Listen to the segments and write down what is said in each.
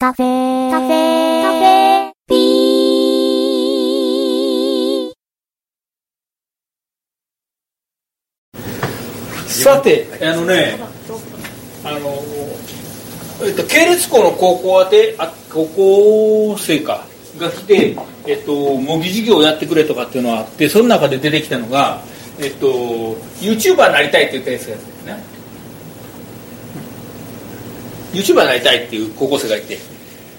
カフェカフェカフェピー。さてあのねあの、えっと、系列校の高校宛てあ高校生かが来て、えっと、模擬授業をやってくれとかっていうのがあってその中で出てきたのが、えっと、YouTuber になりたいって言ったやつですね。YouTuber になりたいっていう高校生がいて。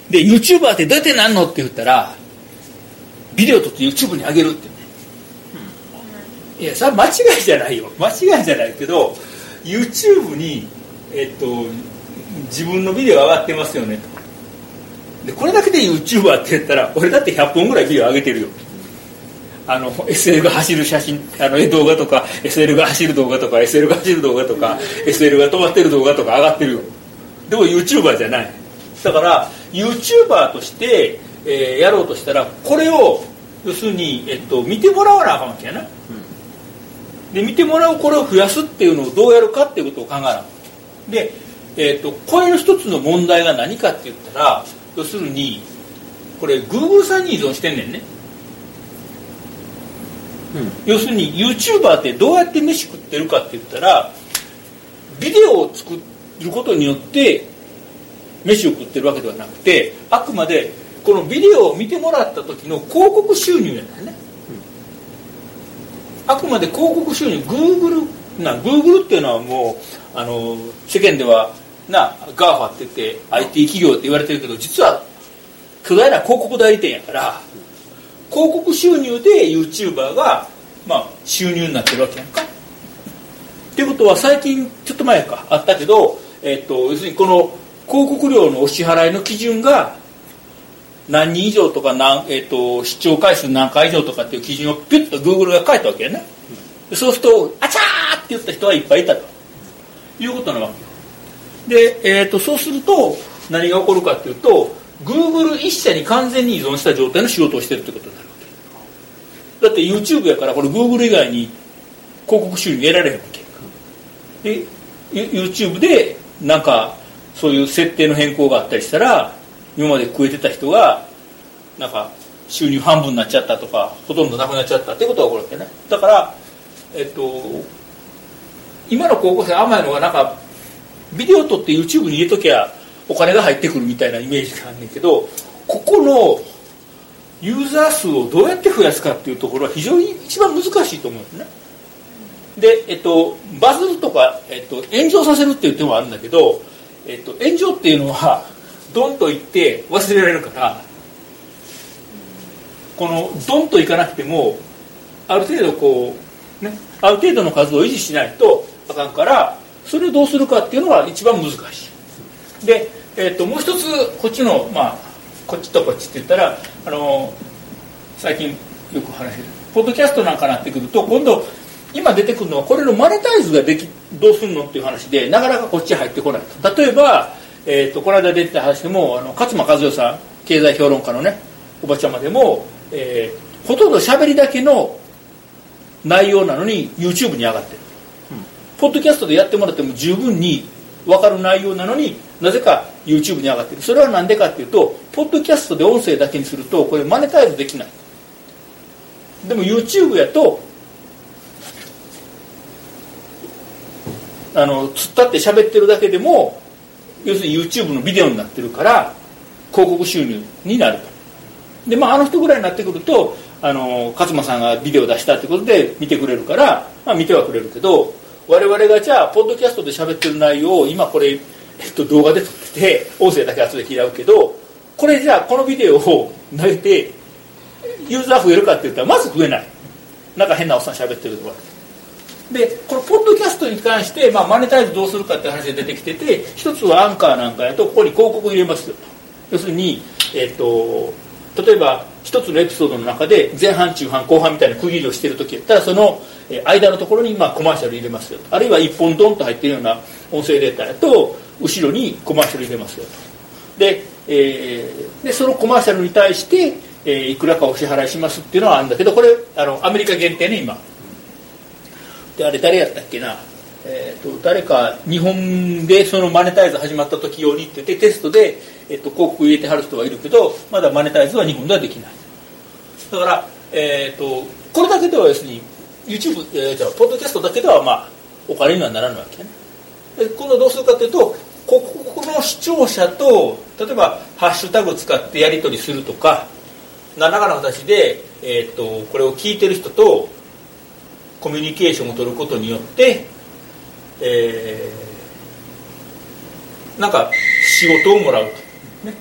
で YouTuber ってどうやってなんのって言ったらビデオ撮って YouTube に上げるって。いやそれは間違いじゃないよ。間違いじゃないけど YouTube に、えっと、自分のビデオ上がってますよね。とでこれだけで YouTuber って言ったら俺だって100本ぐらいビデオ上げてるよ。あの SL が走る写真あの動画とか SL が走る動画とか SL が走る動画とか SL が止まってる動画とか上がってるよ。でも YouTuber じゃない。だから YouTuber として、えーやろうとしたらこれを要するに、えっと、見てもらわなあかんわけやな、で見てもらうこれを増やすっていうのをどうやるかっていうことを考えなで、えー、とこれの一つの問題が何かって言ったら要するにこれ Google さんに依存してんねんね、要するに YouTuber ってどうやって飯食ってるかって言ったらビデオを作ることによって飯を食ってるわけではなくてあくまでこのビデオを見てもらった時の広告収入やねん、あくまで広告収入 Google な Google っていうのはもうあの世間ではな GAFA って言って IT 企業って言われてるけど実は巨大な広告代理店やから広告収入で YouTuber が、まあ、収入になってるわけやんか。っていうことは最近ちょっと前かあったけど、えっと要するにこの広告料のお支払いの基準が何人以上とか何、えっと視聴回数何回以上とかっていう基準をピュッと Google が書いたわけやね、でそうするとあちゃーって言った人がいっぱいいたと。いうことなわけよ。で、えっとそうすると何が起こるかっていうと Google 一社に完全に依存した状態の仕事をしてるってことになるわけ。だって YouTube やからこれ Google 以外に広告収入得られへんわけ。で You- YouTube でなんかそういう設定の変更があったりしたら今まで食えてた人がなんか収入半分になっちゃったとかほとんどなくなっちゃったってことが起こるわけね。だからえっと今の高校生甘いのがなんかビデオ撮って YouTube に入れときゃお金が入ってくるみたいなイメージがあんねんけどここのユーザー数をどうやって増やすかっていうところは非常に一番難しいと思うんですね。で、えっと、バズるとか、えっと、炎上させるっていう手もあるんだけど、えっと、炎上っていうのはドンと言って忘れられるからこのドンといかなくてもある程度こうねある程度の数を維持しないとあかんからそれをどうするかっていうのが一番難しい。で、えっともう一つこっちのまあこっちとこっちって言ったらあの最近よく話してるポッドキャストなんかなってくると今度今出てくるのはこれのマネタイズができどうするのっていう話でなかなかこっち入ってこない例えば、えー、とこの間出てた話でもあの勝間和代さん経済評論家のねおばちゃまでも、えーほとんど喋りだけの内容なのに YouTube に上がってる、うんポッドキャストでやってもらっても十分に分かる内容なのになぜか YouTube に上がってる。それは何でかっていうとポッドキャストで音声だけにするとこれマネタイズできない。でも YouTube やとあの突っ立って喋ってるだけでも要するに YouTube のビデオになってるから広告収入になると。でまああの人ぐらいになってくるとあの勝間さんがビデオ出したってことで見てくれるから、まあ、見てはくれるけど我々がじゃあポッドキャストで喋ってる内容を今これ、えっと、動画で撮ってて音声だけ後で嫌うけどこれじゃあこのビデオを投げてユーザー増えるかって言ったらまず増えない。なんか変なおっさん喋ってるとか。でこのポッドキャストに関して、まあ、マネタイズどうするかって話が出てきてて一つはアンカーなんかやとここに広告入れますよと。要するに、えっと例えば一つのエピソードの中で前半中半後半みたいな区切りをしている時やったらその間のところにまあコマーシャル入れますよあるいは一本ドンと入ってるような音声データやと後ろにコマーシャル入れますよと。で,、えーでそのコマーシャルに対して、えーいくらかお支払いしますっていうのはあるんだけどこれあのアメリカ限定ね今。であれ誰やったっけな？えー、と誰か日本でそのマネタイズ始まった時用にって言ってテストで、えー、と広告入れてはる人がいるけどまだマネタイズは日本ではできない。だから、えー、とこれだけでは要するに YouTube、え、じゃポッドキャストだけではまあお金にはならないわけね。で今度どうするかというとここの視聴者と例えばハッシュタグ使ってやり取りするとか何らかの形で、えー、とこれを聞いてる人とコミュニケーションを取ることによって、えーなんか仕事をもらうと、ね、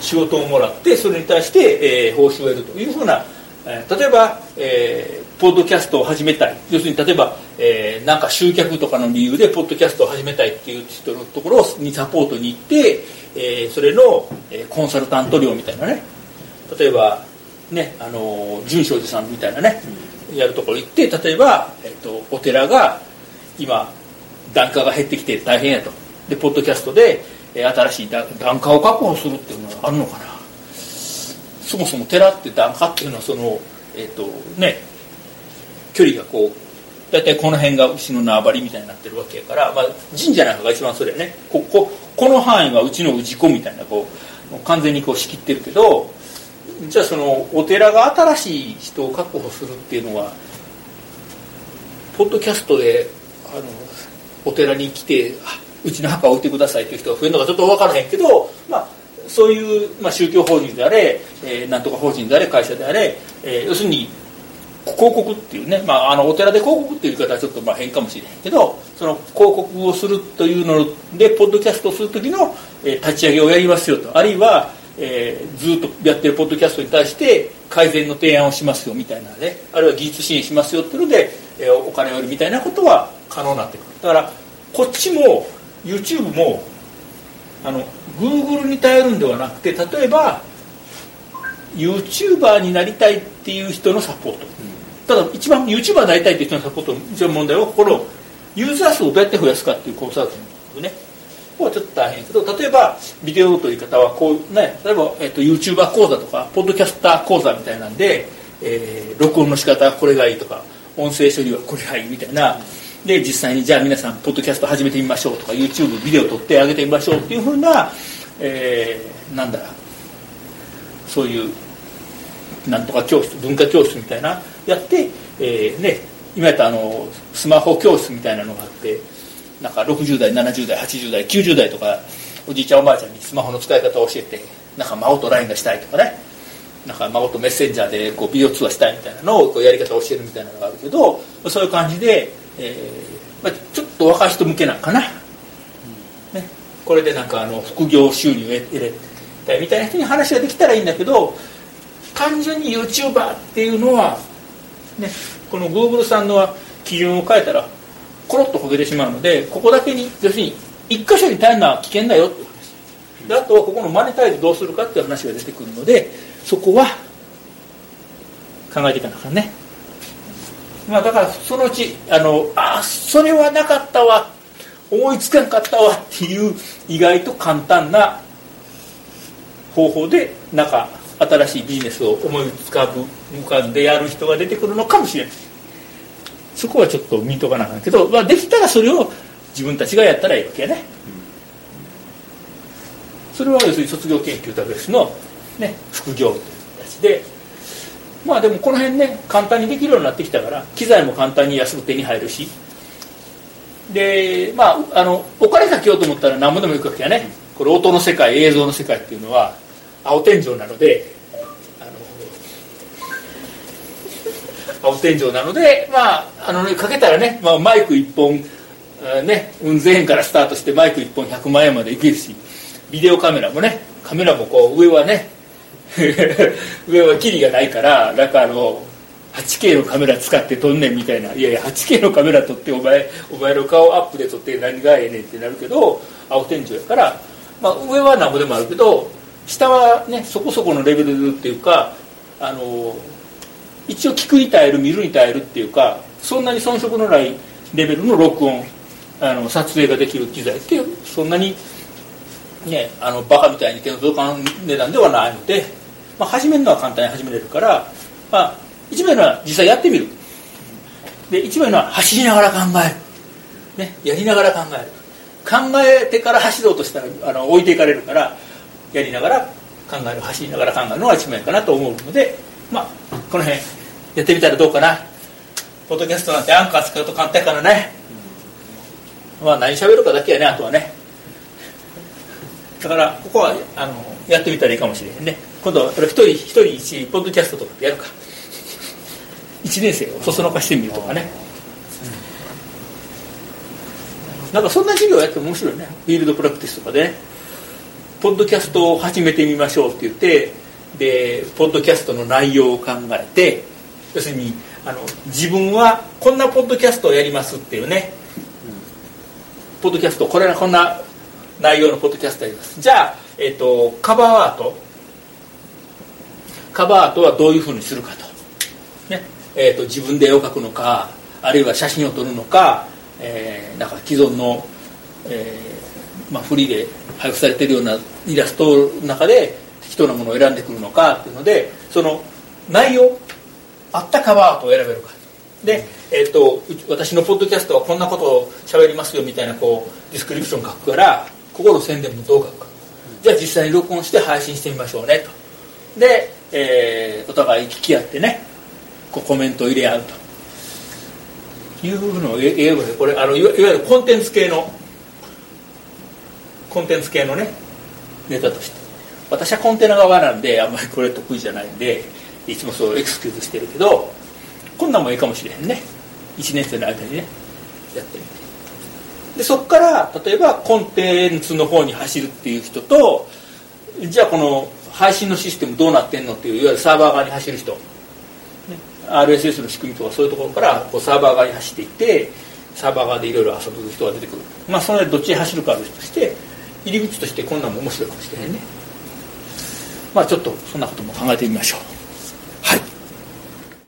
仕事をもらってそれに対して、えー報酬を得るというふうな、例えば、えーポッドキャストを始めたい。要するに例えば、えーなんか集客とかの理由でポッドキャストを始めたいっていう人のところにサポートに行って、えーそれの、えーコンサルタント料みたいなね。例えばねあの純正寺さんみたいなね、やるところ行って例えば、えっとお寺が今檀家が減ってきて大変やと。でポッドキャストで、新しい檀家を確保するっていうのはあるのかな。そもそも寺って檀家っていうのはそのえっ、とね距離がこう大体この辺が牛の縄張りみたいになってるわけやから、まあ、神社なんかが一番それやね。こここの範囲はうちの氏子みたいなこう完全にこう仕切ってるけどじゃあそのお寺が新しい人を確保するっていうのはポッドキャストであのお寺に来てあうちの墓を置いてくださいっていう人が増えるのかちょっと分からへんけど、まあ、そういう、まあ、宗教法人であれ、えーなんとか法人であれ会社であれ、えー要するに広告っていうね、まあ、あのお寺で広告っていう言い方はちょっとまあ変かもしれへんけどその広告をするというのでポッドキャストをする時の、え立ち上げをやりますよと。あるいは、えーずっとやってるポッドキャストに対して改善の提案をしますよみたいなねあるいは技術支援しますよっていうので、えーお金を得るみたいなことは可能になってくる。だからこっちも YouTube もあの Google に頼るんではなくて例えば YouTuber になりたいっていう人のサポート、ただ一番 YouTuber になりたいっていう人のサポートの一番問題はこのユーザー数をどうやって増やすかっていうコンサルティングね。はちょっと大変やけど例えばビデオという方はこうね例えば、えっと YouTuber 講座とかポッドキャスター講座みたいなんで、えー録音の仕方はこれがいいとか音声処理はこれがいいみたいな。で実際にじゃあ皆さんポッドキャスト始めてみましょうとか YouTube ビデオ撮ってあげてみましょうっていうふうな、えーなんだろうそういうなんとか教室文化教室みたいなやって、えーね、今やったあのスマホ教室みたいなのがあってなんか60代70代80代90代とかおじいちゃんおばあちゃんにスマホの使い方を教えてなんか孫と LINE がしたいとかね。なんか孫とメッセンジャーでこうビデオ通話したいみたいなのをこうやり方を教えるみたいなのがあるけどそういう感じで、えーまあ、ちょっと若い人向けなんかな、ね、これでなんかあの副業収入を得れたいみたいな人に話ができたらいいんだけど単純に YouTuber っていうのは、ね、この Google さんの基準を変えたらコロッとほげてしまうのでここだけに要するに一箇所に頼るのは危険だよって。話であとはここのマネタイズどうするかっていう話が出てくるのでそこは考えていかなあかんね、まあ、だからそのうちあのあそれはなかったわ。思いつかんかったわっていう意外と簡単な方法でなんか新しいビジネスを思い浮かぶ浮かんでやる人が出てくるのかもしれない。そこはちょっと見とかなあかんけど、まあ、できたらそれを自分たちがやったらいいわけやね、それは要するに卒業研究とは別の、ね、副業という形で。まあでもこの辺ね簡単にできるようになってきたから機材も簡単に安く手に入るし。でまああのお金かけようと思ったら何もでもいくわけやね。これ音の世界映像の世界っていうのは青天井なのであの青天井なのでまああのねかけたらね、まあ、マイク1本あねうん千円からスタートしてマイク1本100万円までいけるしビデオカメラもねカメラもこう上はね 上はキリがないからなんかあの 8K のカメラ使って撮んねんみたいな。いやいや 8K のカメラ撮ってお前お前の顔アップで撮って何がええねんってなるけど青天井やから、まあ、上は何ぼでもあるけど下はねそこそこのレベルっていうかあの一応聞くに耐える見るに耐えるっていうかそんなに遜色のないレベルの録音あの撮影ができる機材ってそんなにねあのバカみたいに手の届かん値段ではないので、まあ、始めるのは簡単に始めれるから、まあ、一番は実際やってみる。で一番のは走りながら考える、ね、やりながら考える。考えてから走ろうとしたらあの置いていかれるからやりながら考える走りながら考えるのが一番かなと思うのでまあこの辺やってみたらどうかな。ポッドキャストなんてアンカー使うと簡単からね、まあ何喋るかだけやねあとはね。だからここはあのやってみたらいいかもしれへんね。今度は一人一人一ポッドキャストとかやるか。1年生をそそのかしてみるとかね、なんかそんな授業やっても面白いね。フィールドプラクティスとかで、ね、ポッドキャストを始めてみましょうって言ってでポッドキャストの内容を考えて要するにあの自分はこんなポッドキャストをやりますっていうね、ポッドキャストこれはこんな内容のポッドキャストやります。じゃあ、えーと、カバーアート。カバーアートはどういうふうにするかと,、ね。えーと、自分で絵を描くのかあるいは写真を撮るのか、えー、なんか既存の、えーまあ、フリーで配布されてるようなイラストの中で適当なものを選んでくるのかっていうのでその内容あったカバーアートを選べるか。で、えーと、私のポッドキャストはこんなことを喋りますよみたいなこうディスクリプション書くからここの宣伝もどう書くか。じゃあ実際に録音して配信してみましょうねと。で、えー、お互い聞き合ってねこうコメントを入れ合うと。いうのを英語でこれあのいわゆるコンテンツ系のコンテンツ系のねネタとして。私はコンテナ側なんであんまりこれ得意じゃないんでいつもそうエクスキューズしてるけどこんなんもいいかもしれへんね。1年生の間にねやってみて。でそこから例えばコンテンツの方に走るっていう人とじゃあこの配信のシステムどうなってんのっていういわゆるサーバー側に走る人、ね、RSS の仕組みとかそういうところからこうサーバー側に走っていってサーバー側でいろいろ遊ぶ人が出てくる。まあそれどっちに走るかとして入り口としてこんなんも面白いかもしれないね。まあちょっとそんなことも考えてみましょう。